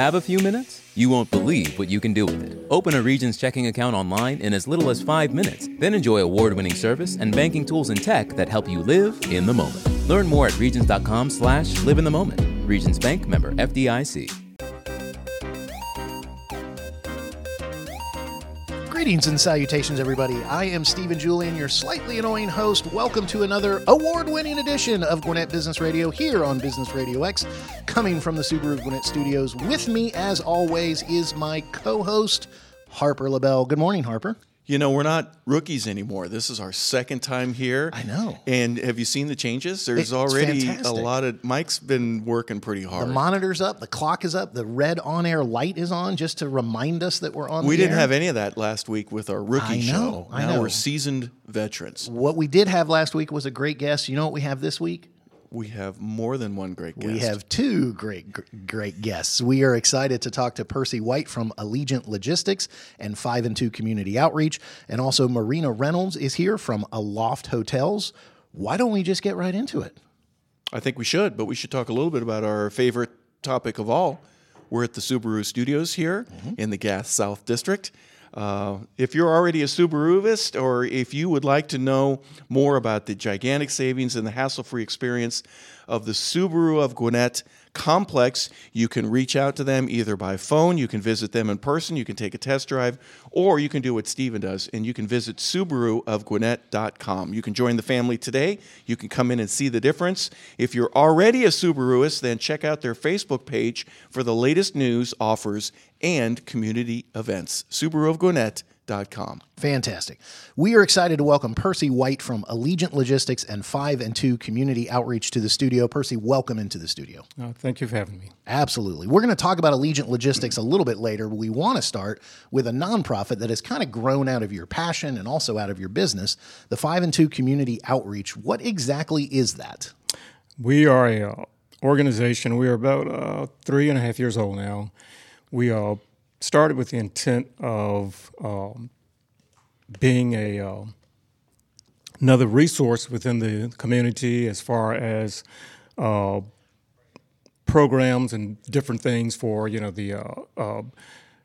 Have a few minutes? You won't believe what you can do with it. Open a Regions checking account online in as little as five minutes, then enjoy award winning service and banking tools and tech that help you live in the moment. Learn more at regions.com slash live in the moment. Regions Bank member FDIC. Greetings and salutations, everybody. I am Stephen Julian, your slightly annoying host. Welcome to another award winning edition of Gwinnett Business Radio here on Business Radio X, coming from the Subaru Gwinnett Studios. With me, as always, is my co host, Harper LaBelle. Good morning, Harper. You know, we're not rookies anymore. This is our second time here. I know. And have you seen the changes? There's It's already fantastic. a lot of Mike's been working pretty hard. The monitor's up, the clock is up, the red on air light is on just to remind us that we're on we didn't air. have any of that last week with our rookie I know, show. I now know. we're seasoned veterans. What we did have last week was a great guest. You know what we have this week? We have more than one great guest. We have two great, great guests. We are excited to talk to Percy White from Allegiant Logistics and Five and Two Community Outreach, and also Marina Reynolds is here from Aloft Hotels. Why don't we just get right into it? I think we should, but we should talk a little bit about our favorite topic of all. We're at the Subaru Studios here mm-hmm. in the Gas South District. Uh, if you're already a Subaruist, or if you would like to know more about the gigantic savings and the hassle-free experience of the Subaru of Gwinnett complex, you can reach out to them either by phone, you can visit them in person, you can take a test drive, or you can do what Steven does, and you can visit SubaruofGwinnett.com. You can join the family today. You can come in and see the difference. If you're already a Subaruist, then check out their Facebook page for the latest news, offers, and community events. SubaruofGwinnett.com. Fantastic. We are excited to welcome Percy White from Allegiant Logistics and Five and Two Community Outreach to the studio. Percy, welcome into the studio. Uh, thank you for having me. Absolutely. We're going to talk about Allegiant Logistics a little bit later. We want to start with a nonprofit that has kind of grown out of your passion and also out of your business, the Five and Two Community Outreach. What exactly is that? We are a organization. We are about uh, three and a half years old now. We uh, started with the intent of um, being a uh, another resource within the community as far as uh, programs and different things for you know the uh, uh,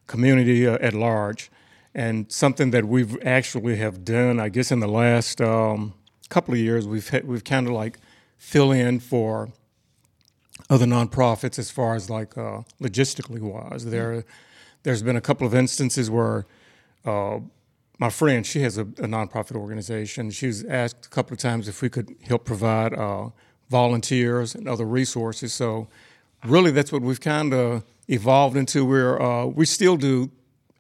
community uh, at large, and something that we've actually have done. I guess in the last um, couple of years, we've had, we've kind of like fill in for other nonprofits as far as like uh, logistically wise. There, there's been a couple of instances where uh, my friend, she has a, a nonprofit organization. She was asked a couple of times if we could help provide uh, volunteers and other resources. So, really, that's what we've kind of evolved into. Where uh, we still do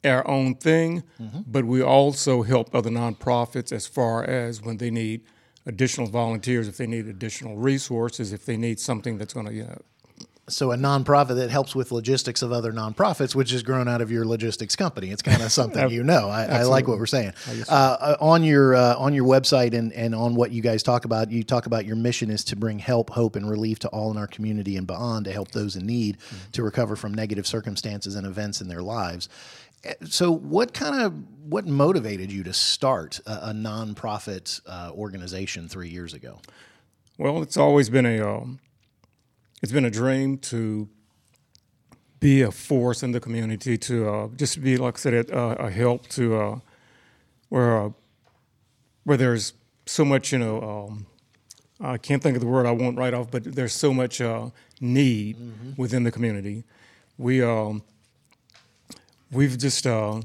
our own thing, but we also help other nonprofits as far as when they need additional volunteers, if they need additional resources, if they need something that's going to, you know, So, a nonprofit that helps with logistics of other nonprofits, which has grown out of your logistics company. It's kind of something you know. I, I like what we're saying. Uh, uh, on your uh, on your website and, and on what you guys talk about, you talk about your mission is to bring help, hope, and relief to all in our community and beyond to help those in need to recover from negative circumstances and events in their lives. Uh, So, what kind of what motivated you to start a, a nonprofit uh, organization three years ago? Well, it's always been a um, it's been a dream to be a force in the community to uh, just be like I said a, a help to uh, where uh, where there's so much you know um, I can't think of the word I won't write off, but there's so much uh, need within the community. We um, we've just uh,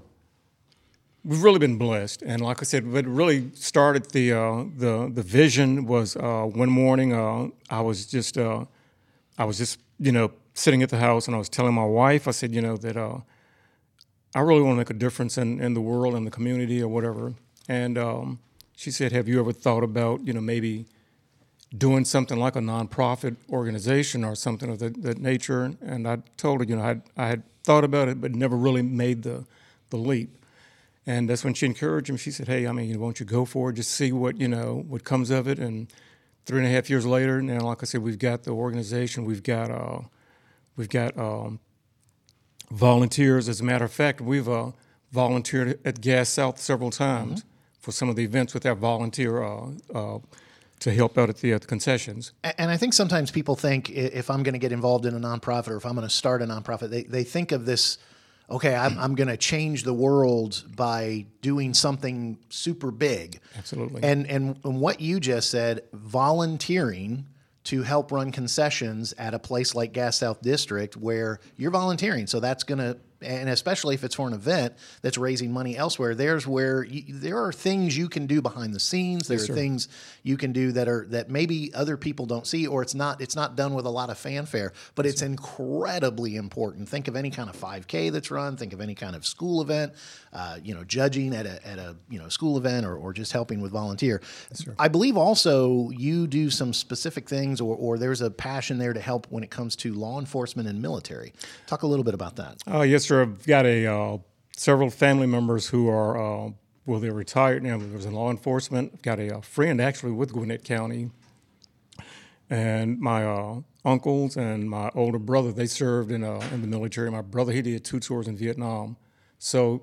we've really been blessed, and like I said, what really started the uh, the the vision was uh, one morning. Uh, I was just uh, I was just you know sitting at the house, and I was telling my wife, I said, you know that uh, I really want to make a difference in, in the world and the community or whatever. And um, she said, have you ever thought about you know maybe doing something like a nonprofit organization or something of that, that nature? And I told her, you know, I I had thought about it, but never really made the the leap. And that's when she encouraged me. She said, "Hey, I mean, won't you go for it? Just see what you know, what comes of it." And three and a half years later, now, like I said, we've got the organization. We've got uh, we've got um, volunteers. As a matter of fact, we've uh, volunteered at Gas South several times for some of the events with our volunteer uh, uh, to help out at the, at the concessions. And I think sometimes people think if I'm going to get involved in a nonprofit or if I'm going to start a nonprofit, they, they think of this okay, I'm, I'm going to change the world by doing something super big. Absolutely. And, and, and what you just said, volunteering to help run concessions at a place like Gas South District where you're volunteering. So that's going to and especially if it's for an event that's raising money elsewhere, there's where you, there are things you can do behind the scenes. There yes, are sir. things you can do that are that maybe other people don't see, or it's not it's not done with a lot of fanfare, but it's incredibly important. Think of any kind of 5K that's run. Think of any kind of school event. Uh, you know, judging at a at a you know school event or, or just helping with volunteer. Yes, I believe also you do some specific things, or or there's a passion there to help when it comes to law enforcement and military. Talk a little bit about that. Oh yes, sir. I've got a uh, several family members who are uh, well, they're retired now. There's in law enforcement. I've got a, a, uh, friend actually with Gwinnett County, and my uh, uncles and my older brother they served in uh, in the military. My brother he did two tours in Vietnam. So,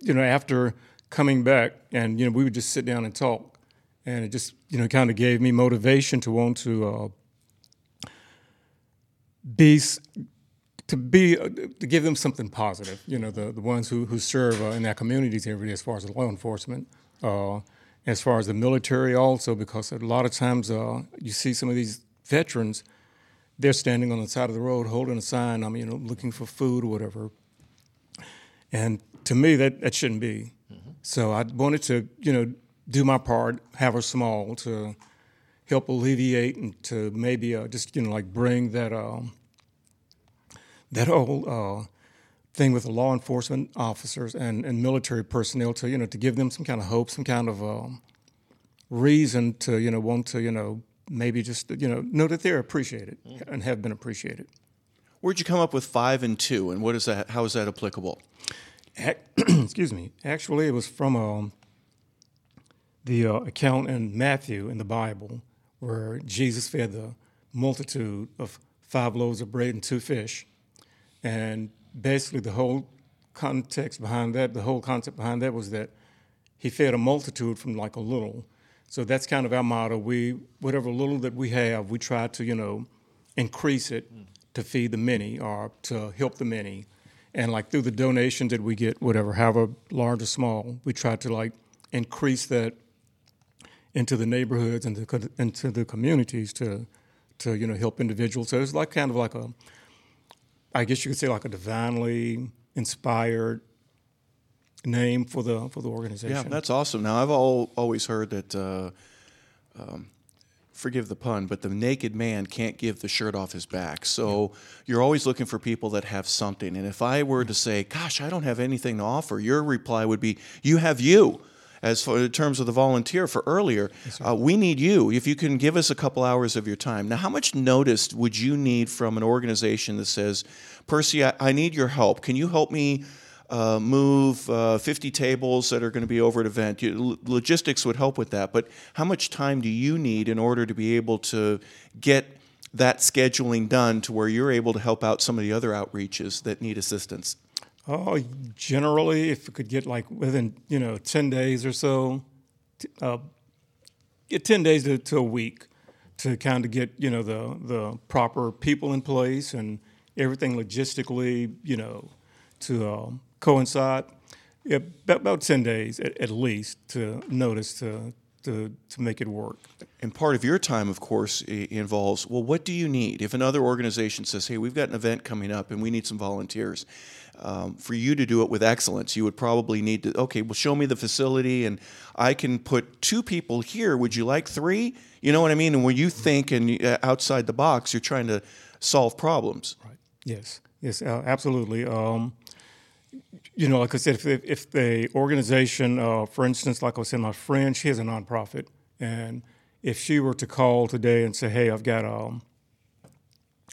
you know, after coming back, and you know, we would just sit down and talk, and it just you know kind of gave me motivation to want to uh, be to be uh, to give them something positive. You know, the, the ones who, who serve uh, in their communities every day, as far as law enforcement, uh, as far as the military, also because a lot of times uh, you see some of these veterans, they're standing on the side of the road holding a sign. I'm you know looking for food or whatever. And to me, that that shouldn't be. Mm-hmm. So I wanted to you know do my part, have a small to help alleviate and to maybe uh, just you know like bring that. Um, that whole uh, thing with the law enforcement officers and, and military personnel to you know to give them some kind of hope, some kind of um, reason to you know want to you know maybe just you know know that they're appreciated mm-hmm. and have been appreciated. Where'd you come up with five and two, and what is that? How is that applicable? Excuse me. Actually, it was from um, the uh, account in Matthew in the Bible where Jesus fed the multitude of five loaves of bread and two fish. And basically, the whole context behind that, the whole concept behind that was that he fed a multitude from like a little. So that's kind of our motto. We, whatever little that we have, we try to, you know, increase it to feed the many or to help the many. And like through the donations that we get, whatever, however large or small, we try to like increase that into the neighborhoods and into the communities to, to you know help individuals. So it's like kind of like a I guess you could say like a divinely inspired name for the for the organization. Yeah, that's awesome. Now I've all, always heard that. Uh, um, forgive the pun, but the naked man can't give the shirt off his back. So you're always looking for people that have something. And if I were to say, "Gosh, I don't have anything to offer," your reply would be, "You have you." As for in terms of the volunteer for earlier, yes, uh, we need you. If you can give us a couple hours of your time. Now, how much notice would you need from an organization that says, Percy, I, I need your help. Can you help me? Uh, move uh, 50 tables that are going to be over at event. You, logistics would help with that, but how much time do you need in order to be able to get that scheduling done to where you're able to help out some of the other outreaches that need assistance? Oh, generally, if it could get like within you know ten days or so, uh, get ten days to, to a week to kind of get you know the the proper people in place and everything logistically you know to uh, coincide. Yeah, about, about ten days at, at least to notice to to, to make it work. And part of your time, of course, involves well, what do you need? If another organization says, hey, we've got an event coming up and we need some volunteers, um, for you to do it with excellence, you would probably need to, okay, well, show me the facility and I can put two people here. Would you like three? You know what I mean? And when you think and uh, outside the box, you're trying to solve problems. Right. Yes. Yes, uh, absolutely. Um, you know, like I said, if, if the organization, uh, for instance, like I said, my friend, she has a nonprofit, and if she were to call today and say, "Hey, I've got um,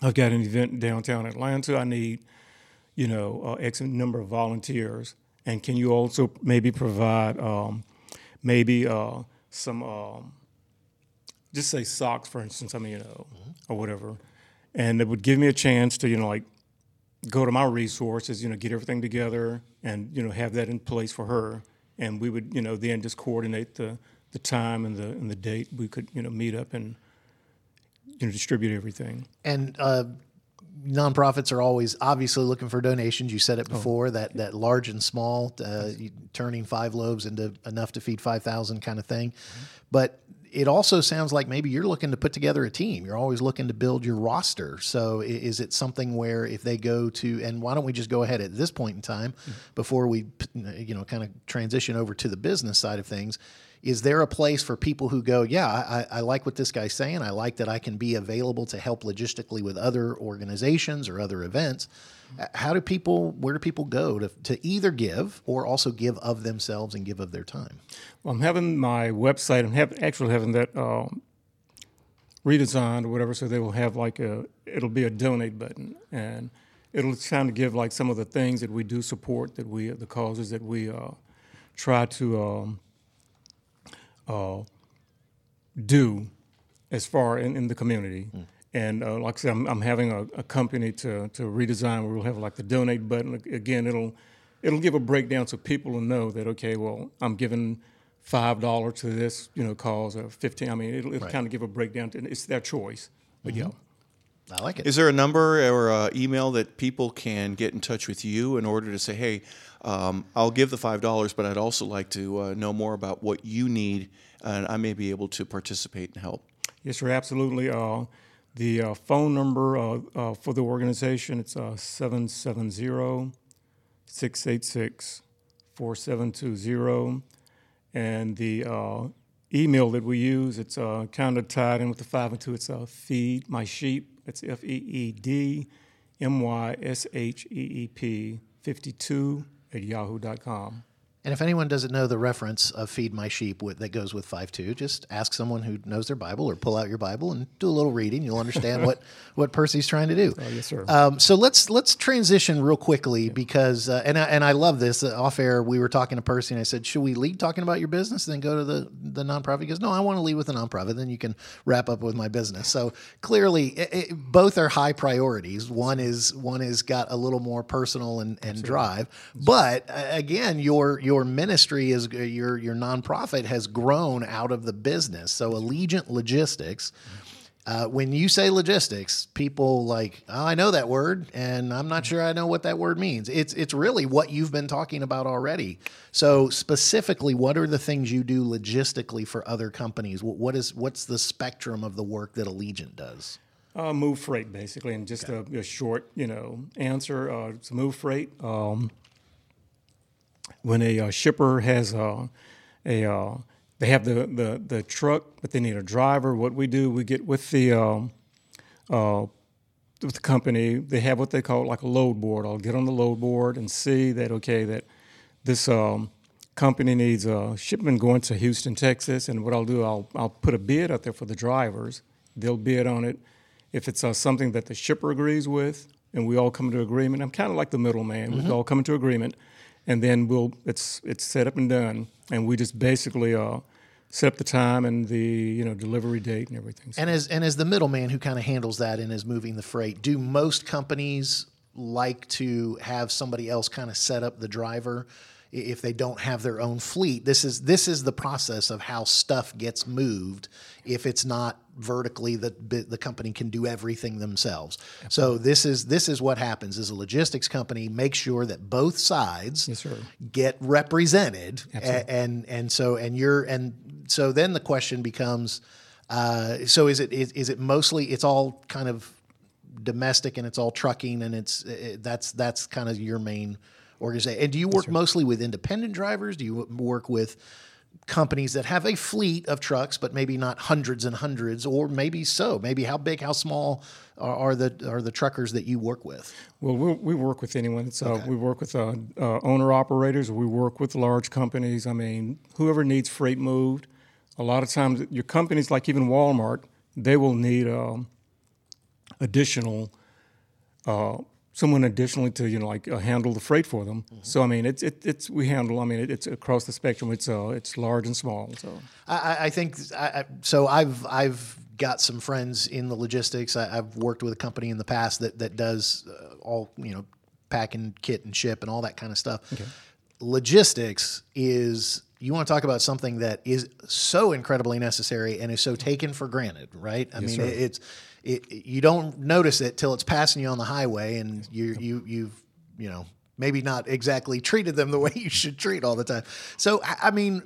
I've got an event in downtown Atlanta. I need, you know, uh, X number of volunteers, and can you also maybe provide um, maybe uh, some, um, just say socks, for instance. I mean, you know, mm-hmm. or whatever, and it would give me a chance to, you know, like go to my resources, you know, get everything together and, you know, have that in place for her. And we would, you know, then just coordinate the, the time and the and the date we could you know meet up and you know distribute everything. And uh, nonprofits are always obviously looking for donations. You said it before that that large and small, uh, turning five loaves into enough to feed five thousand kind of thing. But it also sounds like maybe you're looking to put together a team. You're always looking to build your roster. So is it something where if they go to and why don't we just go ahead at this point in time hmm. before we you know kind of transition over to the business side of things? Is there a place for people who go, yeah, I, I like what this guy's saying. I like that I can be available to help logistically with other organizations or other events. How do people, where do people go to, to either give or also give of themselves and give of their time? Well, I'm having my website. I'm have, actually having that um, redesigned or whatever, so they will have like a. It'll be a donate button, and it'll kind of give like some of the things that we do support, that we the causes that we uh, try to um, uh, do as far in, in the community. And uh, like I said, I'm, I'm having a, a company to, to redesign where we'll have like the donate button. Again, it'll it'll give a breakdown so people will know that okay, well, I'm giving five dollars to this, you know, cause or fifteen. I mean, it'll, it'll kind of give a breakdown. To, it's their choice, but yeah. I like it. Is there a number or a email that people can get in touch with you in order to say, hey, um, I'll give the $5, but I'd also like to uh, know more about what you need, and I may be able to participate and help? Yes, sir, absolutely. Uh, the uh, phone number uh, uh, for the organization it's uh, 770-686-4720 and the email that we use it's kind of tied in with the 5 and 2 it's feed my sheep it's E f-e-e-d m-y-s-h-e-e-p 52 at yahoo.com And if anyone doesn't know the reference of "Feed My Sheep" with, that goes with five two, just ask someone who knows their Bible or pull out your Bible and do a little reading. You'll understand what what Percy's trying to do. Oh, yes, sir. Um, so let's let's transition real quickly because uh, and I, and I love this. Uh, off air, we were talking to Percy and I said, "Should we lead talking about your business and then go to the the nonprofit?" He goes, "No, I want to lead with the nonprofit. Then you can wrap up with my business." So clearly, it, it, both are high priorities. One is one is got a little more personal and, and drive, but uh, again, your your ministry is your your nonprofit has grown out of the business. So Allegiant Logistics. Uh, when you say logistics, people like, oh, I know that word, and I'm not sure I know what that word means. It's it's really what you've been talking about already. So specifically, what are the things you do logistically for other companies? What, what is what's the spectrum of the work that Allegiant does? Uh, move freight, basically, and just a, a short, you know, answer. Uh, it's move freight. Um, when a uh, shipper has uh, a, uh, they have the, the the truck, but they need a driver. What we do, we get with the um, uh, with the company. They have what they call like a load board. I'll get on the load board and see that okay that this um, company needs a shipment going to Houston, Texas, and what I'll do, I'll I'll put a bid out there for the drivers. They'll bid on it. If it's uh, something that the shipper agrees with, and we all come to agreement, I'm kind of like the middleman. We all come into agreement, and then we'll it's it's set up and done, and we just basically uh, set up the time and the you know delivery date and everything. So And as and as the middleman who kind of handles that and is moving the freight, do most companies like to have somebody else kind of set up the driver if they don't have their own fleet? This is this is the process of how stuff gets moved. If it's not vertically, the the company can do everything themselves. So this is this is what happens: is a logistics company makes sure that both sides Yes, get represented A- and and so and you're and so then the question becomes uh, so is it is, is it mostly it's all kind of domestic and it's all trucking and it's it, that's that's kind of your main organization and do you work mostly with independent drivers do you work with companies that have a fleet of trucks but maybe not hundreds and hundreds or maybe so maybe how big how small are, are the are the truckers that you work with Well, we, we work with anyone. So we work with uh, uh, owner operators. We work with large companies. I mean, whoever needs freight moved. A lot of times, your companies, like even Walmart, they will need um, additional uh, someone additionally to you know like uh, handle the freight for them. So I mean, it's it, it's we handle. I mean, it, it's across the spectrum. It's uh, it's large and small. So I, I- think I, so. I've I've got some friends in the logistics. I, I've worked with a company in the past that that does uh, all you know, pack and kit and ship and all that kind of stuff. Logistics is you want to talk about something that is so incredibly necessary and is so taken for granted, right? I mean, sir. it's it, you don't notice it till it's passing you on the highway, and you you you've you know maybe not exactly treated them the way you should treat all the time. So I mean,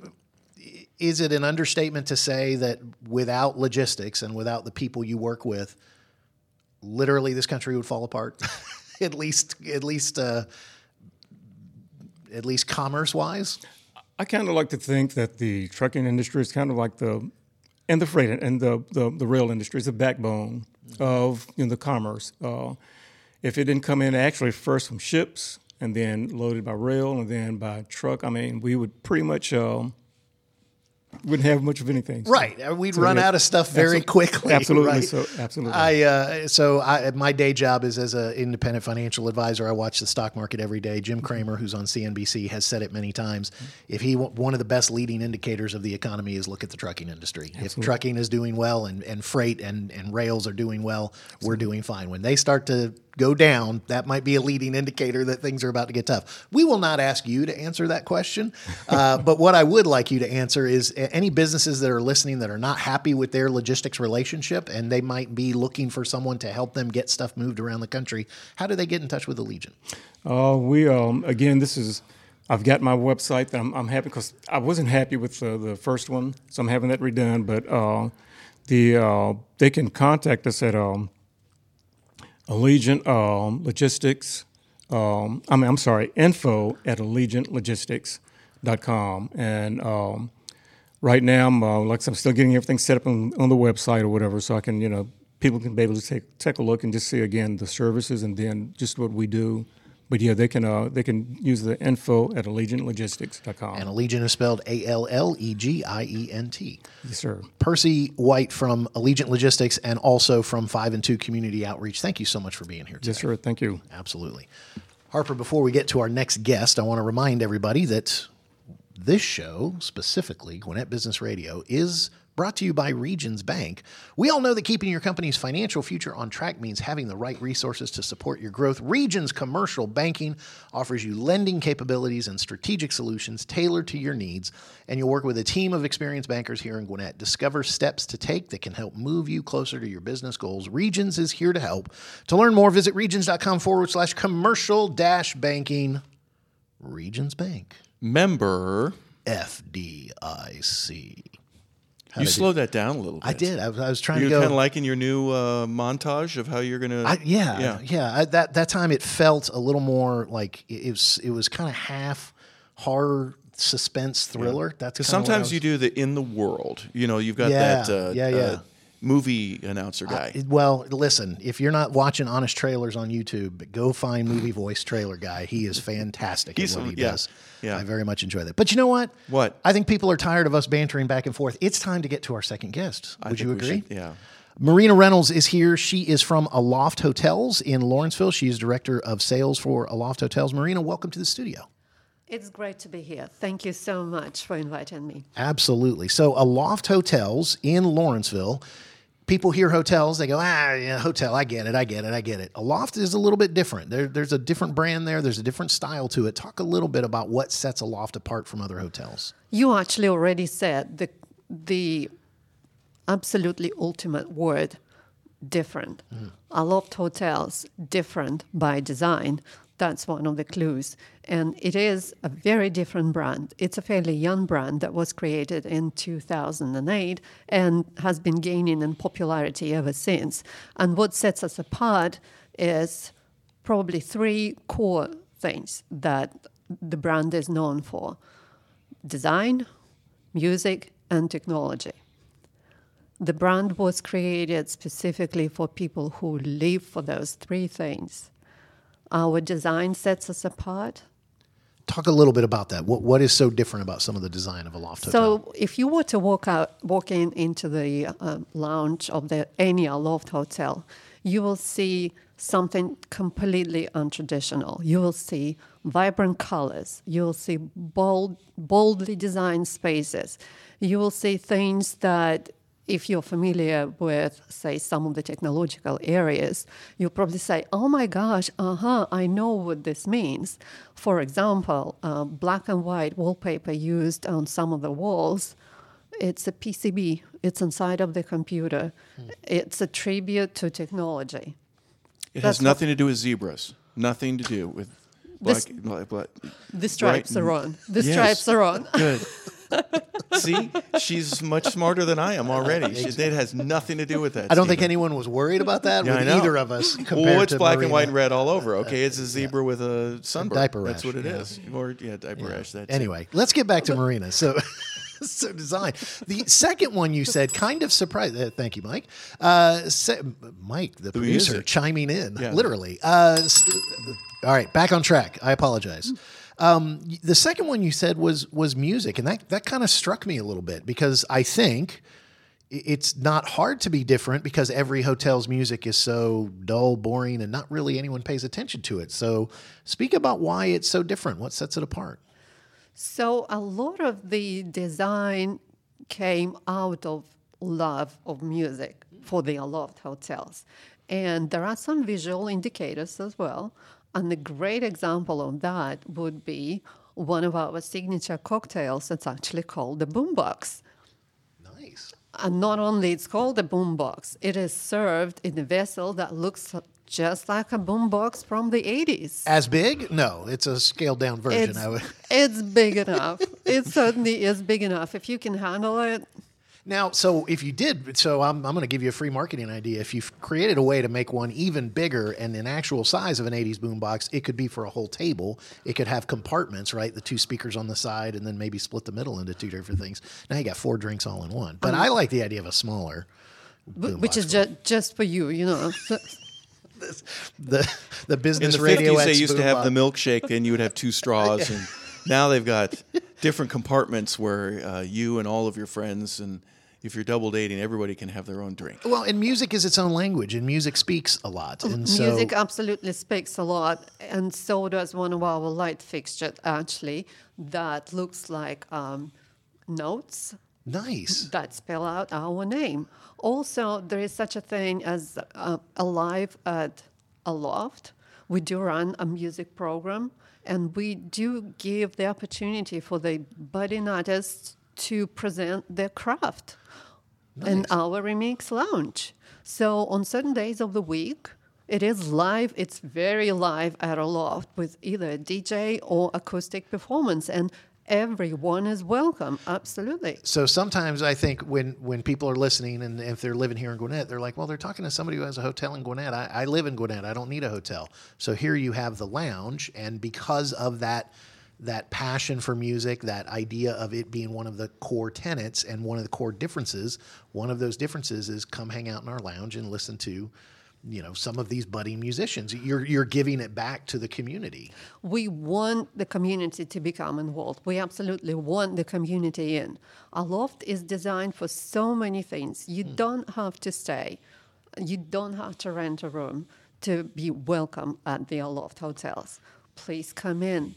is it an understatement to say that without logistics and without the people you work with, literally this country would fall apart? at least at least uh, at least commerce wise. I kind of like to think that the trucking industry is kind of like the, and the freight and the the, the rail industry is the backbone of you know, the commerce. Uh, if it didn't come in actually first from ships and then loaded by rail and then by truck, I mean, we would pretty much um, wouldn't have much of anything. Right. Uh, We'd So, run yeah, out of stuff very absol- quickly. absolutely right? so- absolutely. I uh, so I, my day job is as an independent financial advisor. I watch the stock market every day. Jim Cramer, who's on CNBC, has said it many times. If he one of the best leading indicators of the economy is look at the trucking industry. If trucking is doing well and, and freight and, and rails are doing well, we're doing fine. When they start to go down, that might be a leading indicator that things are about to get tough. We will not ask you to answer that question, uh, but what I would like you to answer is any businesses that are listening that are not happy with their logistics relationship and they might be looking for someone to help them get stuff moved around the country. How do they get in touch with the Legion? Uh, we um, again, this is. I've got my website that I'm, I'm happy because I wasn't happy with the, the first one, so I'm having that redone. But uh, the uh, they can contact us at um, Allegiant um, Logistics. Um, I mean, I'm sorry, info at allegiantlogistics.com. And um, right now, I'm uh, like I'm still getting everything set up on, on the website or whatever, so I can you know people can be able to take take a look and just see again the services and then just what we do. But yeah, they can uh, they can use the info at allegiantlogistics.com. And Allegiant is spelled A L L E G I E N T. yes, sir. Percy White from Allegiant Logistics and also from 5 and 2 Community Outreach. Thank you so much for being here today. Yes, sir. Thank you. Absolutely. Harper, before we get to our next guest, I want to remind everybody that this show, specifically Gwinnett Business Radio, is brought to you by Regions Bank. We all know that keeping your company's financial future on track means having the right resources to support your growth. Regions Commercial Banking offers you lending capabilities and strategic solutions tailored to your needs, and you'll work with a team of experienced bankers here in Gwinnett. Discover steps to take that can help move you closer to your business goals. Regions is here to help. To learn more, visit regions.com forward slash commercial dash banking. Regions Bank. Member, FDIC. You slowed that down a little bit. I did. I was, I was trying You're to go. kind of liking your new uh, montage of how you're going to. Yeah, Yeah. yeah. I, that that time it felt a little more like it, it was. It was kind of half horror suspense thriller. That's Because kinda what I sometimes was- you do the in the world. You know, you've got Yeah, that uh, yeah, yeah. uh, movie announcer guy. It- Well, listen, if you're not watching honest trailers on YouTube, go find movie voice trailer guy. He is fantastic He's- at what he yeah, does. yeah. I very much enjoy that. But you know what? What? I think people are tired of us bantering back and forth. It's time to get to our second guest. Would you agree? should- yeah. Marina Reynolds is here. She is from Aloft Hotels in Lawrenceville. She is director of sales for Aloft Hotels. Marina, welcome to the studio. It's great to be here. Thank you so much for inviting me. Absolutely. So, Aloft Hotels in Lawrenceville. People hear hotels, they go, ah, yeah, hotel. I get it. I get it. I get it. Aloft is a little bit different. There, there's a different brand there. There's a different style to it. Talk a little bit about what sets Aloft apart from other hotels. You actually already said the the absolutely ultimate word different. Aloft hotels different by design. That's one of the clues. And it is a very different brand. It's a fairly young brand that was created in 2008 and has been gaining in popularity ever since. And what sets us apart is probably three core things that the brand is known for design, music, and technology. The brand was created specifically for people who live for those three things. Our design sets us apart. Talk a little bit about that. What, what is so different about some of the design of Aloft Hotel? So, if you were to walk out, walk in into the um, lounge of the any Loft hotel, you will see something completely untraditional. You will see vibrant colors. You will see bold, boldly designed spaces. You will see things that if you're familiar with, say, some of the technological areas, you'll probably say, oh my gosh, uh huh, I know what this means. For example, uh, black and white wallpaper used on some of the walls, it's a PCB, it's inside of the computer. Hmm. It's a tribute to technology. It That's has nothing to do with zebras, nothing to do with black. black, black the stripes right? are on. The yes. stripes are on. Good. See, she's much smarter than I am already. She, it has nothing to do with that. I don't think anyone was worried about that yeah, with either of us. Well, it's black Marina. and white and red all over. Okay, it's a zebra yeah. with a sunburn. A diaper rash. That's what it yeah. is. Or yeah, diaper rash. That's anyway. Let's get back to Marina. So. so design. The second one you said kind of surprised. Uh, thank you, Mike. Uh, Mike, the, the producer, music. chiming in literally. Uh, all right, back on track. I apologize. Um, the second one you said was was music, and that that kind of struck me a little bit because I think it's not hard to be different because every hotel's music is so dull, boring, and not really anyone pays attention to it. So, speak about why it's so different. What sets it apart? So, a lot of the design came out of love of music for the Aloft hotels. And there are some visual indicators as well. And a great example of that would be one of our signature cocktails that's actually called the boombox. Nice. And not only it's called the boombox, it is served in a vessel that looks just like a boombox from the 80s. As big? No, it's a scaled down version. It's, it's big enough. it certainly is big enough. If you can handle it, now, so if you did, so I'm, I'm going to give you a free marketing idea. If you've created a way to make one even bigger and an actual size of an 80s boombox, it could be for a whole table. It could have compartments, right? The two speakers on the side, and then maybe split the middle into two different things. Now you got four drinks all in one. But um, I like the idea of a smaller, which is ju- just for you, you know. the the business in the radio. 50s, they used to have the milkshake, and you would have two straws, and now they've got different compartments where uh, you and all of your friends and if you're double dating, everybody can have their own drink. Well, and music is its own language, and music speaks a lot. And music absolutely speaks a lot, and so does one of our light fixtures actually that looks like um, notes. Nice. That spell out our name. Also, there is such a thing as uh, Alive at Aloft. We do run a music program, and we do give the opportunity for the budding artists to present their craft nice. in our Remix Lounge. So on certain days of the week, it is live. It's very live at Aloft with either a DJ or acoustic performance, and everyone is welcome. Absolutely. So sometimes I think when when people are listening, and if they're living here in Gwinnett, they're like, "Well, they're talking to somebody who has a hotel in Gwinnett. I, I live in Gwinnett. I don't need a hotel." So here you have the lounge, and because of that that passion for music, that idea of it being one of the core tenets and one of the core differences. One of those differences is come hang out in our lounge and listen to you know some of these budding musicians. You're you're giving it back to the community. We want the community to become involved. We absolutely want the community in. Aloft is designed for so many things. You mm. don't have to stay. You don't have to rent a room to be welcome at the Aloft hotels. Please come in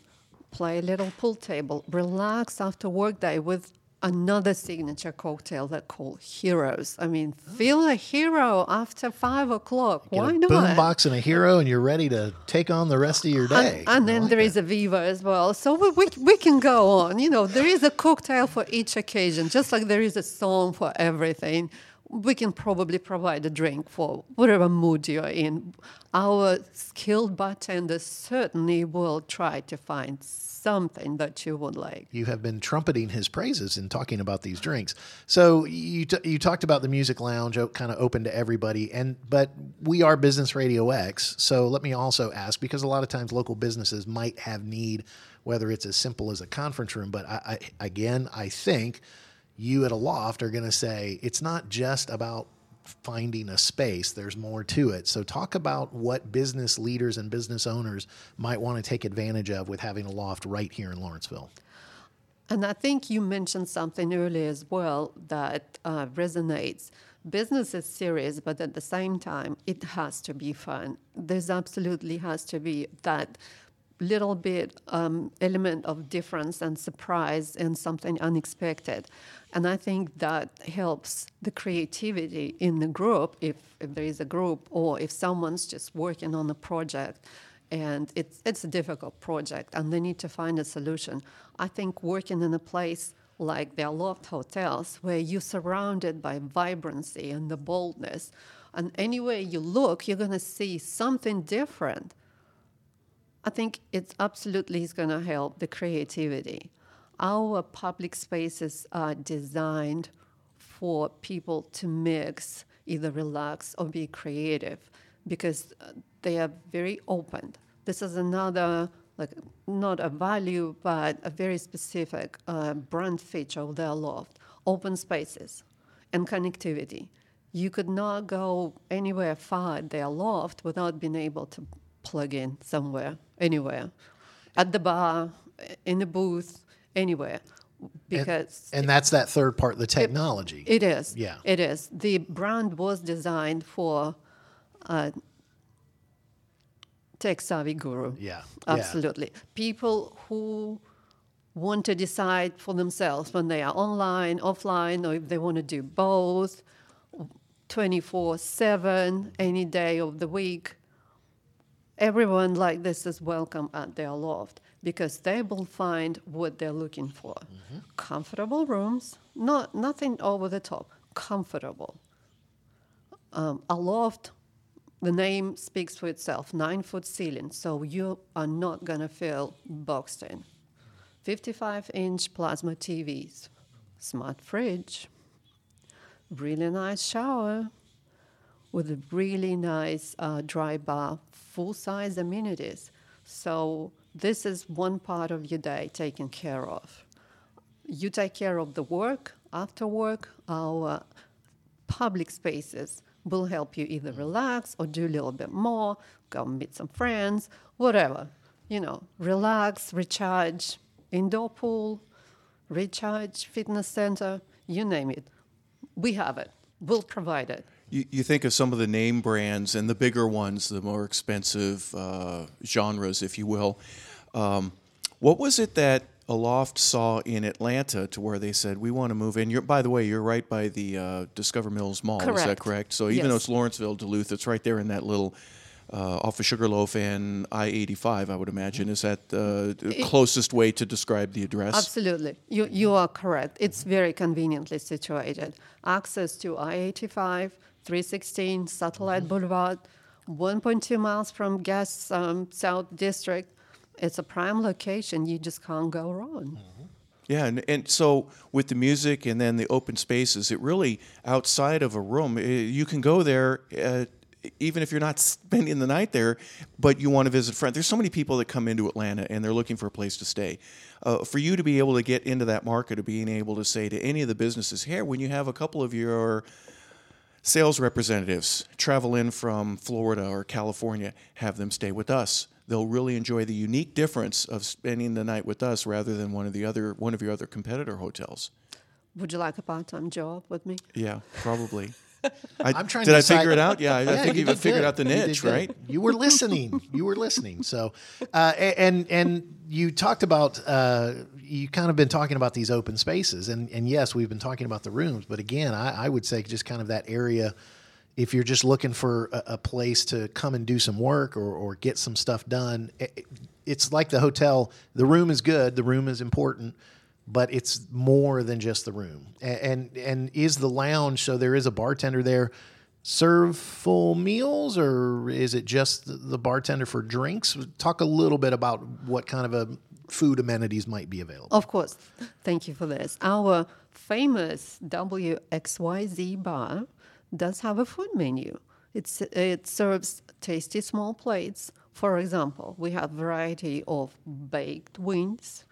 play a little pool table, relax after work day with another signature cocktail that called Heroes. I mean, feel a hero after five o'clock. Get Why a not? Boombox and a hero, and you're ready to take on the rest of your day. And, and then like there that. is a Viva as well. So we, we, we can go on. You know, there is a cocktail for each occasion, just like there is a song for everything we can probably provide a drink for whatever mood you're in. Our skilled bartenders certainly will try to find something that you would like. You have been trumpeting his praises in talking about these drinks. So you t- you talked about the music lounge, kind of open to everybody, and but we are Business Radio X. So let me also ask because a lot of times local businesses might have need, whether it's as simple as a conference room. But I, I again, I think you at Aloft are going to say it's not just about finding a space, there's more to it. So, talk about what business leaders and business owners might want to take advantage of with having Aloft right here in Lawrenceville. And I think you mentioned something earlier as well that uh, resonates. Business is serious, but at the same time, it has to be fun. There's absolutely has to be that little bit um, element of difference and surprise and something unexpected. And I think that helps the creativity in the group, if, if there is a group, or if someone's just working on a project and it's, it's a difficult project and they need to find a solution. I think working in a place like the Aloft hotels, where you're surrounded by vibrancy and the boldness, and anywhere you look, you're going to see something different. I think it absolutely is going to help the creativity. Our public spaces are designed for people to mix, either relax or be creative, because uh, they are very open. This is another, like, not a value, but a very specific uh, brand feature of the Aloft open spaces and connectivity. You could not go anywhere far at the Aloft without being able to plug in somewhere, anywhere, at the bar, in the booth, anywhere. Because and, and that's that third part, the technology. it, it is. Yeah. It is. The brand was designed for uh, tech savvy guru. Yeah, yeah. Absolutely. People who want to decide for themselves when they are online, offline, or if they want to do both 24 7, any day of the week. Everyone like this is welcome at the Aloft because they will find what they're looking for. Comfortable rooms, not nothing over the top, comfortable. Um, Aloft, the name speaks for itself, nine foot ceiling, so you are not gonna feel boxed in. 55 inch plasma TVs, smart fridge, really nice shower with a really nice uh, dry bar, full size amenities. So, this is one part of your day taken care of. You take care of the work, after work, our public spaces will help you either relax or do a little bit more, go meet some friends, whatever. You know, relax, recharge, indoor pool, recharge, fitness center, you name it. We have it. We'll provide it. You, you think of some of the name brands and the bigger ones, the more expensive uh, genres, if you will. Um, what was it that Aloft saw in Atlanta to where they said we want to move in? You're, by the way, you're right by the uh, Discover Mills Mall. Correct. Is that Correct. So even though it's Lawrenceville, Duluth, it's right there in that little. Uh, off of Sugarloaf and I-85, I would imagine. Is that the closest way to describe the address? Absolutely. You, you are correct. It's very conveniently situated. Access to I 85, 316, Satellite Boulevard, 1.2 miles from Gas um, South District. It's a prime location. You just can't go wrong. Yeah, and, and so with the music and then the open spaces, it really outside of a room, eh, you can go there. Uh, even if you're not spending the night there, but you want to visit friends. There's so many people that come into Atlanta and they're looking for a place to stay. Uh, for you to be able to get into that market of being able to say to any of the businesses here, when you have a couple of your sales representatives travel in from Florida or California, have them stay with us. They'll really enjoy the unique difference of spending the night with us rather than one of the other one of your other competitor hotels. Would you like a part time job with me? Yeah, probably. I, I'm trying did to I decide- figure it out? Yeah, I, I think you you've figured good. out the You niche, good. right? You were listening. You were listening. So, uh, and and you talked about uh, you kind of been talking about these open spaces, and and yes, we've been talking about the rooms, but again, I, I would say just kind of that area. If you're just looking for a, a place to come and do some work or, or get some stuff done, it, it's like the hotel. The room is good. The room is important, but it's more than just the room. A- And and is the lounge so there is a bartender there serve full meals or is it just the- the bartender for drinks? Talk a little bit about what kind of a food amenities might be available. Of course. Thank you for this. Our famous WXYZ bar does have a food menu. It's, it serves tasty small plates. For example, we have variety of baked wings,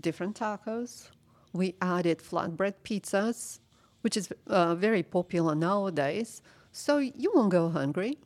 different tacos. We added flatbread pizzas, which is uh, very popular nowadays. So you won't go hungry.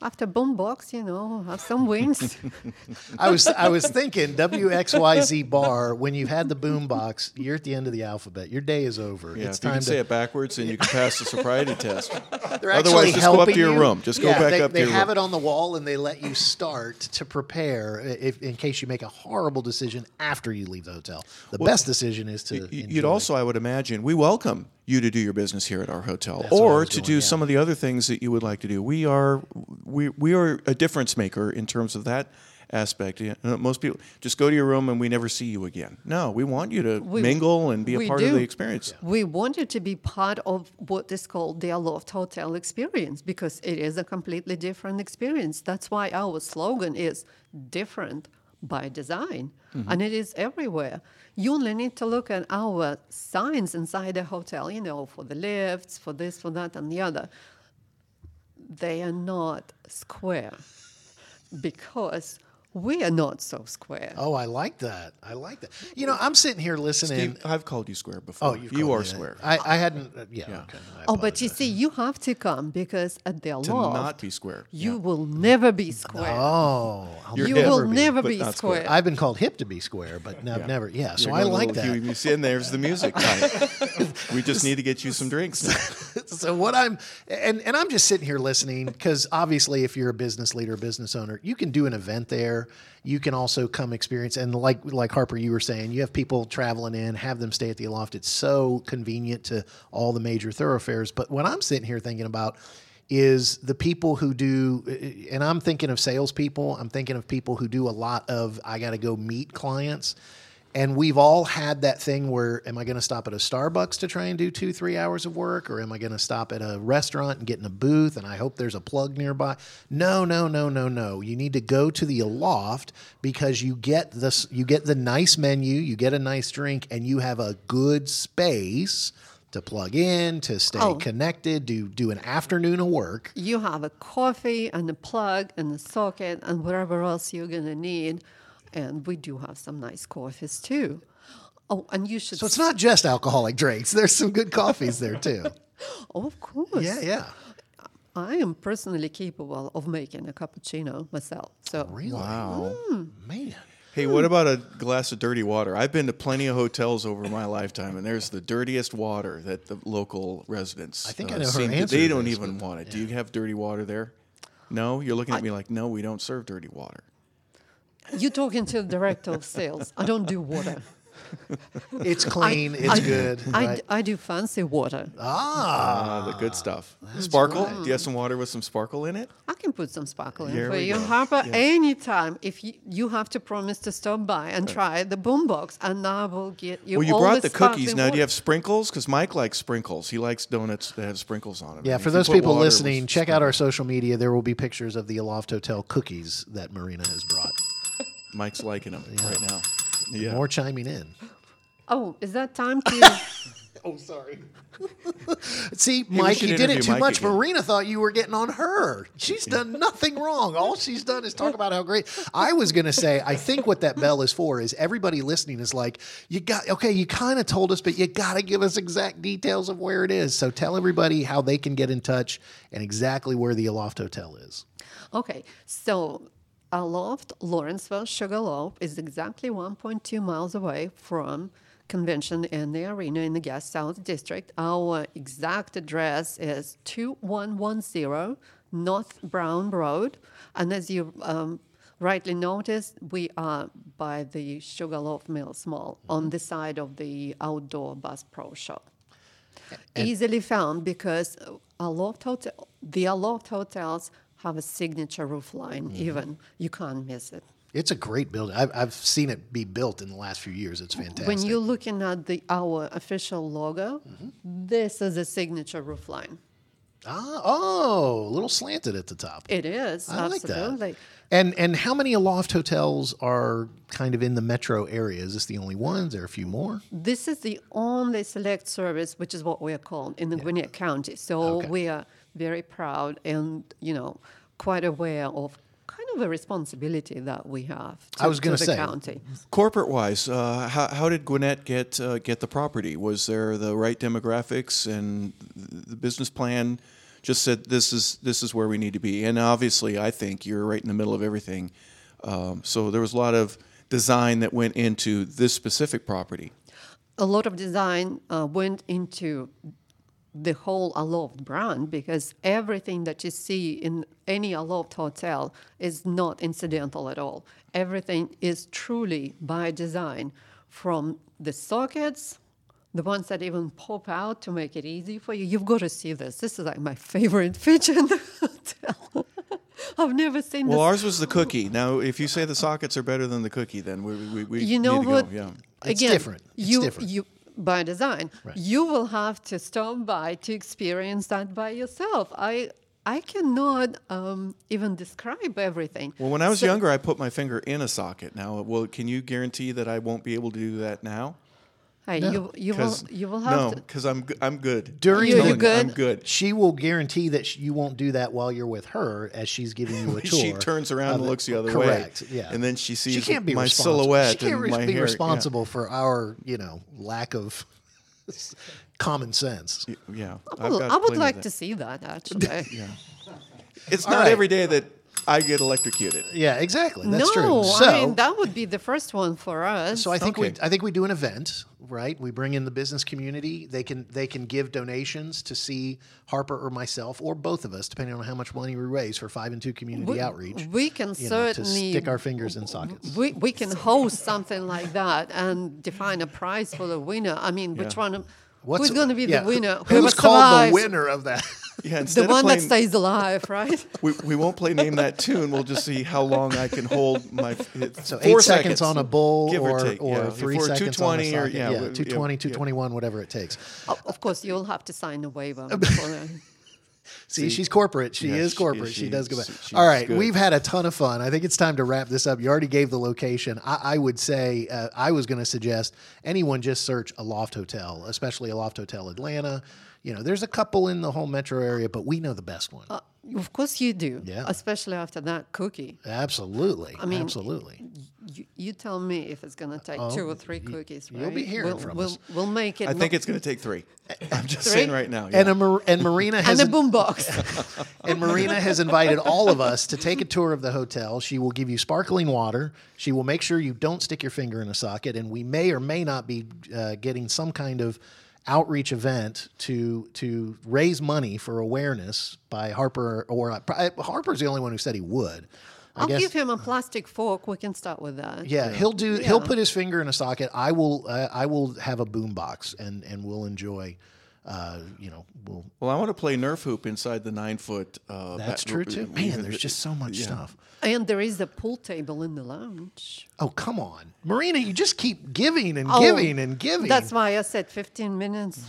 After boombox, you know, have some wings. I was I was thinking WXYZ bar. When you've had the boom box, you're at the end of the alphabet. Your day is over. Yeah, it's if you time can to. say it backwards, and you can pass the sobriety test. They're Otherwise, actually just go up helping to your you. room. Just go Yeah, back they, up to your have room. it on the wall, and they let you start to prepare if, in case you make a horrible decision after you leave the hotel. The best decision is to. Y- You'd enjoy. also, I would imagine, we welcome you to do your business here at our hotel, That's or to doing, do yeah. some of the other things that you would like to do. We are, we we are a difference maker in terms of that aspect. You know, most people just go to your room and we never see you again. No, we want you to We- mingle and be a we part of the experience. We want you to be part of what is called the Aloft Hotel experience because it is a completely different experience. That's why our slogan is different by design, mm-hmm. and it is everywhere. You only need to look at our signs inside the hotel, you know, for the lifts, for this, for that, and the other. They are not square because we are not so square. Oh, I like that. I like that. You know, I'm sitting here listening. Steve, I've called you square before. oh, you've you are me square. I, I hadn't. Uh, yeah. Okay. I Oh, but you see, you have to come because at the law to Aloft, not be square. you Yeah. will never be square. Oh, I'll You're will be. never be square. square. I've been called hip to be square, but no, I've never. Yeah, so You're I like little that. Huey. You see, and there's the music. We just need to get you some drinks. now. so what I'm and and I'm just sitting here listening because obviously if you're a business leader, a business owner, you can do an event there. You can also come experience and like like Harper, you were saying, you have people traveling in, have them stay at the Aloft. It's so convenient to all the major thoroughfares. But what I'm sitting here thinking about is the people who do, and I'm thinking of salespeople. I'm thinking of people who do a lot of I got to go meet clients. And we've all had that thing where, am I going to stop at a Starbucks to try and do two, three hours of work? Or am I going to stop at a restaurant and get in a booth and I hope there's a plug nearby? No, no, no, no, no. You need to go to the Aloft because you get this, you get the nice menu, you get a nice drink, and you have a good space to plug in, to stay Oh. connected, do do an afternoon of work. you have a coffee and a plug and a socket and whatever else you're going to need. And we do have some nice coffees too. Oh, and you should. So it's not just alcoholic drinks. There's some good coffees there too. Oh, of course. Yeah, yeah. I am personally capable of making a cappuccino myself. So Really? Wow. Man. Hey, what about a glass of dirty water? I've been to plenty of hotels over my lifetime, and there's the dirtiest water that the local residents. uh, I think I know her seem to- answer They don't this, even want it. Do you have dirty water there? No, you're looking at me like, no, we don't serve dirty water. You're talking to the director of sales. I don't do water. It's clean. it's I- good. I, right? I do fancy water. ah, Ah, the good stuff. Sparkle? Do you have some water with some sparkle in it? I can put some sparkle in Here for we you, go. Harper, anytime. If you, you have to promise to stop by and try the boombox, and I will get you. well, you all brought the sparkling cookies. Now, do you have sprinkles? Because Mike likes sprinkles. He likes donuts that have sprinkles on them. yeah. And For those people listening, check out our social media. There will be pictures of the Aloft Hotel cookies that Marina has brought. Mike's liking them right now. Yeah. More chiming in. Oh, is that time to? Oh, sorry. See, Mike, should you did it interview too Mike much. again. Marina thought you were getting on her. She's done nothing wrong. All she's done is talk about how great. I was going to say, I think what that bell is for is everybody listening is like, you got, okay, you kind of told us, but you got to give us exact details of where it is. So tell everybody how they can get in touch and exactly where the Aloft Hotel is. okay, so Aloft, Lawrenceville Sugarloaf is exactly 1.2 miles away from convention and the arena in the Gas South District. Our exact address is 2110 North Brown Road. And as you um, rightly noticed, we are by the Sugarloaf Mills Mall on the side of the outdoor Bass Pro Shop. Easily found because Aloft Hotel, the Aloft hotels have a signature roof line. Even you can't miss it. It's a great building. I've, I've seen it be built in the last few years. It's fantastic. When you're looking at the our official logo, Mm-hmm. this is a signature roof line. ah, oh, a little slanted at the top. It is I like that. And and how many Aloft hotels are kind of in the metro area? Is this the only? Are there a few more? This is the only select service, which is what we are called in the Gwinnett County. So Okay. we are very proud and you know quite aware of kind of a responsibility that we have. To, I was gonna to the say, county. Corporate wise, uh, how, how did Gwinnett get uh, get the property? Was there the right demographics and the business plan just said this is this is where we need to be. And obviously, I think you're right in the middle of everything. Um, so there was a lot of design that went into this specific property. a lot of design uh, went into the whole Aloft brand because everything that you see in any Aloft hotel is not incidental at all. Everything is truly by design, from the sockets, the ones that even pop out to make it easy for you. You've got to see this. This is like my favorite feature in the hotel. I've never seen Well, this. ours was the cookie. Now, if you say the sockets are better than the cookie, then we we, we you know need to what? Go. Yeah. It's Again, different. It's you, different. You by design, you will have to stop by to experience that by yourself. I I cannot um, even describe everything. Well, when I was So- younger, I put my finger in a socket. Now, well, can you guarantee that I won't be able to do that now? Hey, No. you you will 'Cause- you will have no, because I'm g- I'm good. During You- the- you good? I'm good. she will guarantee that sh- you won't do that while you're with her as she's giving you a tour. She turns around and looks the other Correct, way. Yeah. And then she sees she can't be my silhouette She can't and my be hair. Yeah. responsible for our, you know, lack of common sense. Yeah, I I've would, got I would like to see that actually. yeah. It's All not right. every day that I get electrocuted. Yeah, exactly. That's no, true. So, I mean that would be the first one for us. so I think we I think we do an event, right? We bring in the business community. They can they can give donations to see Harper or myself or both of us, depending on how much money we raise for five and two community we, outreach. we can you know, to certainly stick our fingers in sockets. we, we can host something like that and define a prize for the winner. I mean, which Yeah. one? Of- who's going to be yeah, the winner? who- Whoever Who's called survives, the winner of that? Yeah, The one of that stays alive, right? we, we won't play name that tune. We'll just see how long I can hold my. So four eight seconds on a bull give or, take, or yeah. three If we're seconds on a 220 or- yeah, yeah, we- yeah, 220, yeah. 221, whatever it takes. O- of course, you'll have to sign a waiver. before that. See, she's corporate. She Yeah, is corporate. She, she- does go back. she's All right, good. we've had a ton of fun. I think it's time to wrap this up. You already gave the location. I, I would say uh, I was going to suggest anyone just search Aloft hotel, especially Aloft hotel Atlanta. You know, there's a couple in the whole metro area, but we know the best one. Uh, of course, you do. Yeah. Especially after that cookie. absolutely, I mean, absolutely. You, you tell me if it's going to take two or three cookies. Oh, you'll be right? hearing we'll, from we'll, us. We'll make it. I think it's going to take three. I'm just Three? saying right now. And a Mar- and Marina has and a boombox. and Marina has invited all of us to take a tour of the hotel. She will give you sparkling water. She will make sure you don't stick your finger in a socket, and we may or may not be uh, getting some kind of outreach event to to raise money for awareness by Harper or uh, Harper's the only one who said he would. I I'll guess give him a plastic fork. We can start with that. yeah, he'll do. He'll put his finger in a socket. I will. Uh, I will have a boom box, and and we'll enjoy. Uh, you know, we'll. Well, I want to play Nerf hoop inside the nine foot. Uh, That's bat- true too. Man, there's just so much yeah. stuff. And there is a pool table in the lounge. Oh, come on. Marina, you just keep giving and Oh, giving and giving. That's why I said 15 minutes.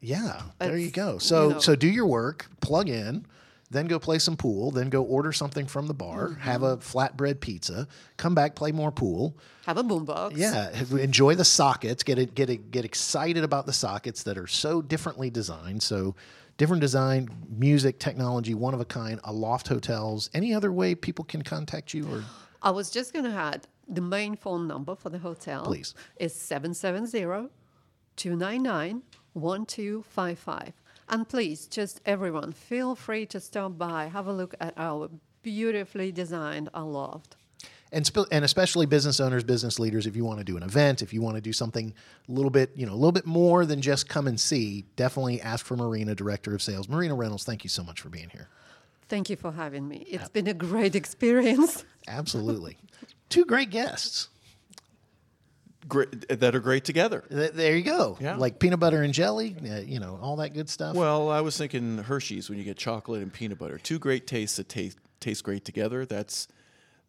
yeah, there you It's, go. you So know. so do your work, plug in, then go play some pool, then go order something from the bar, Mm-hmm. have a flatbread pizza, come back, play more pool. Have a boombox. Yeah, enjoy the sockets. Get it, get it, get excited about the sockets that are so differently designed. So different design, music, technology, one of a kind. Aloft hotels. Any other way people can contact you or I was just going to add the main phone number for the hotel Please. is 770 299 1255. And please, just everyone, feel free to stop by, have a look at our beautifully designed loft. and sp- and especially business owners, business leaders, if you want to do an event, if you want to do something a little bit, you know, a little bit more than just come and see, definitely ask for Marina, Director of Sales. Marina Reynolds, thank you so much for being here. Thank you for having me. It's been a great experience. Absolutely. Two great guests. Great, that are great together. There you go. Yeah. Like peanut butter and jelly, uh, you know, all that good stuff. Well, I was thinking Hershey's when you get chocolate and peanut butter. Two great tastes that taste taste great together. That's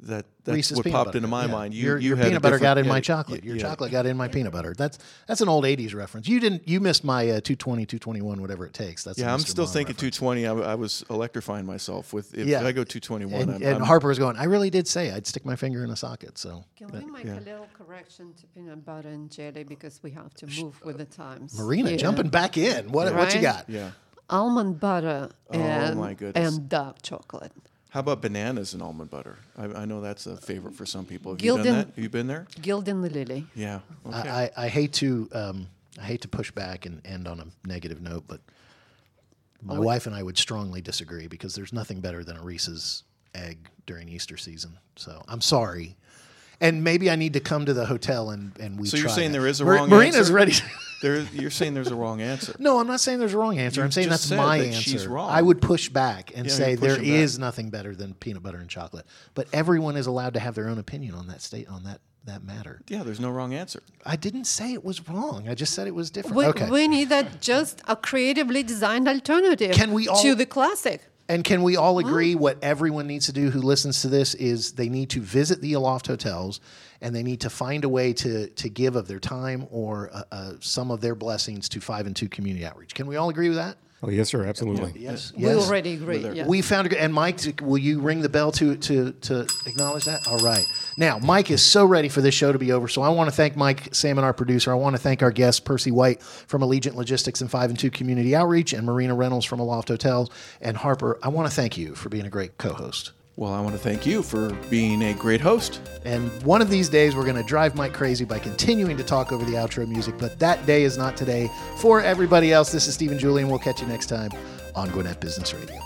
that that's Reese's what popped butter. into my Yeah. mind. You your you your had peanut butter got in different- my chocolate. yeah, Your yeah. chocolate got in my peanut butter. That's that's an old 80s reference. You didn't you missed my uh, 220 221 whatever it takes. That's Yeah, I'm Mr. still Mom thinking reference. 220. I was electrifying myself with if Yeah. I go 221. And, I'm, and I'm- Harper was going, I really did say I'd stick my finger in a socket. So Can we make a little correction to peanut butter and jelly because we have to move with the times? Marina Yeah. jumping back in. What what you got? yeah. Almond butter and, Oh, my goodness. and dark chocolate. How about bananas and almond butter? I, I know that's a favorite for some people. Have you done that? Have you been there? Gildan the lily. Yeah. Okay. I, I, I hate to um, I hate to push back and end on a negative note, but My wife and I would strongly disagree because there's nothing better than a Reese's egg during Easter season. So I'm sorry. And maybe I need to come to the hotel and, and we So you're try saying that. there is a Mar- wrong Marina's answer? ready. There, you're saying there's a wrong answer. no, I'm not saying there's a wrong answer. You I'm saying just that's said my that answer. she's wrong. I would push back and Yeah, say you're there pushing back. nothing better than peanut butter and chocolate. But everyone is allowed to have their own opinion on that state on that that matter. Yeah, there's no wrong answer. I didn't say it was wrong. I just said it was different. We, okay. we need a, just a creatively designed alternative Can we all- to the classic. And can we all agree what everyone needs to do who listens to this is they need to visit the Aloft hotels and they need to find a way to to give of their time or uh, uh, some of their blessings to five and two community outreach. Can we all agree with that? Oh, yes, sir, absolutely. Yes. We already agree. Yeah. We found a good, and Mike, will you ring the bell to to to acknowledge that? All right. Now, Mike is so ready for this show to be over. So I want to thank Mike Salmon, our producer. I want to thank our guest Percy White from Allegiant Logistics and Five and Two Community Outreach, and Marina Reynolds from Aloft Hotels, and Harper. I want to thank you for being a great co-host. Well, I want to thank you for being a great host. And one of these days, we're going to drive Mike crazy by continuing to talk over the outro music. But that day is not today. For everybody else, this is Stephen Julian. We'll catch you next time on Gwinnett Business Radio.